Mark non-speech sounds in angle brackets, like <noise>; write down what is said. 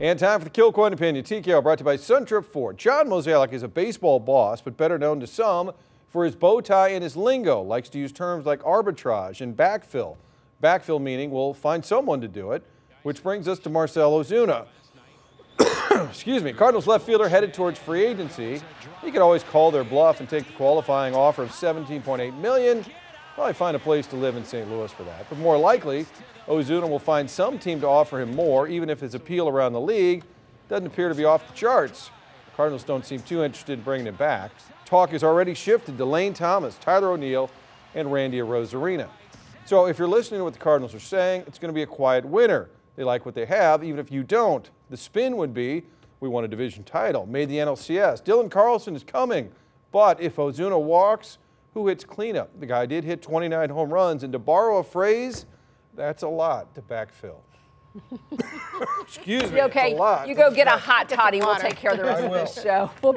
And time for the Kill Coin Opinion. TKO brought to you by Suntrup Ford. John Mozeliak is a baseball boss, but better known to some for his bow tie and his lingo. Likes to use terms like arbitrage and backfill. Backfill meaning we'll find someone to do it, which brings us to Marcell Ozuna. <coughs> Excuse me. Cardinals left fielder headed towards free agency. He could always call their bluff and take the qualifying offer of 17.8 million. Probably find a place to live in St. Louis for that. But more likely, Ozuna will find some team to offer him more, even if his appeal around the league doesn't appear to be off the charts. The Cardinals don't seem too interested in bringing him back. Talk has already shifted to Lane Thomas, Tyler O'Neill, and Randy Arozarena. So if you're listening to what the Cardinals are saying, it's going to be a quiet winner. They like what they have, even if you don't. The spin would be we won a division title, made the NLCS. Dylan Carlson is coming. But if Ozuna walks, who hits cleanup? The guy did hit 29 home runs, and to borrow a phrase, that's a lot to backfill. <laughs> Excuse me. Okay, a lot. you go get a hot toddy. We'll take care of the rest of this show. We'll be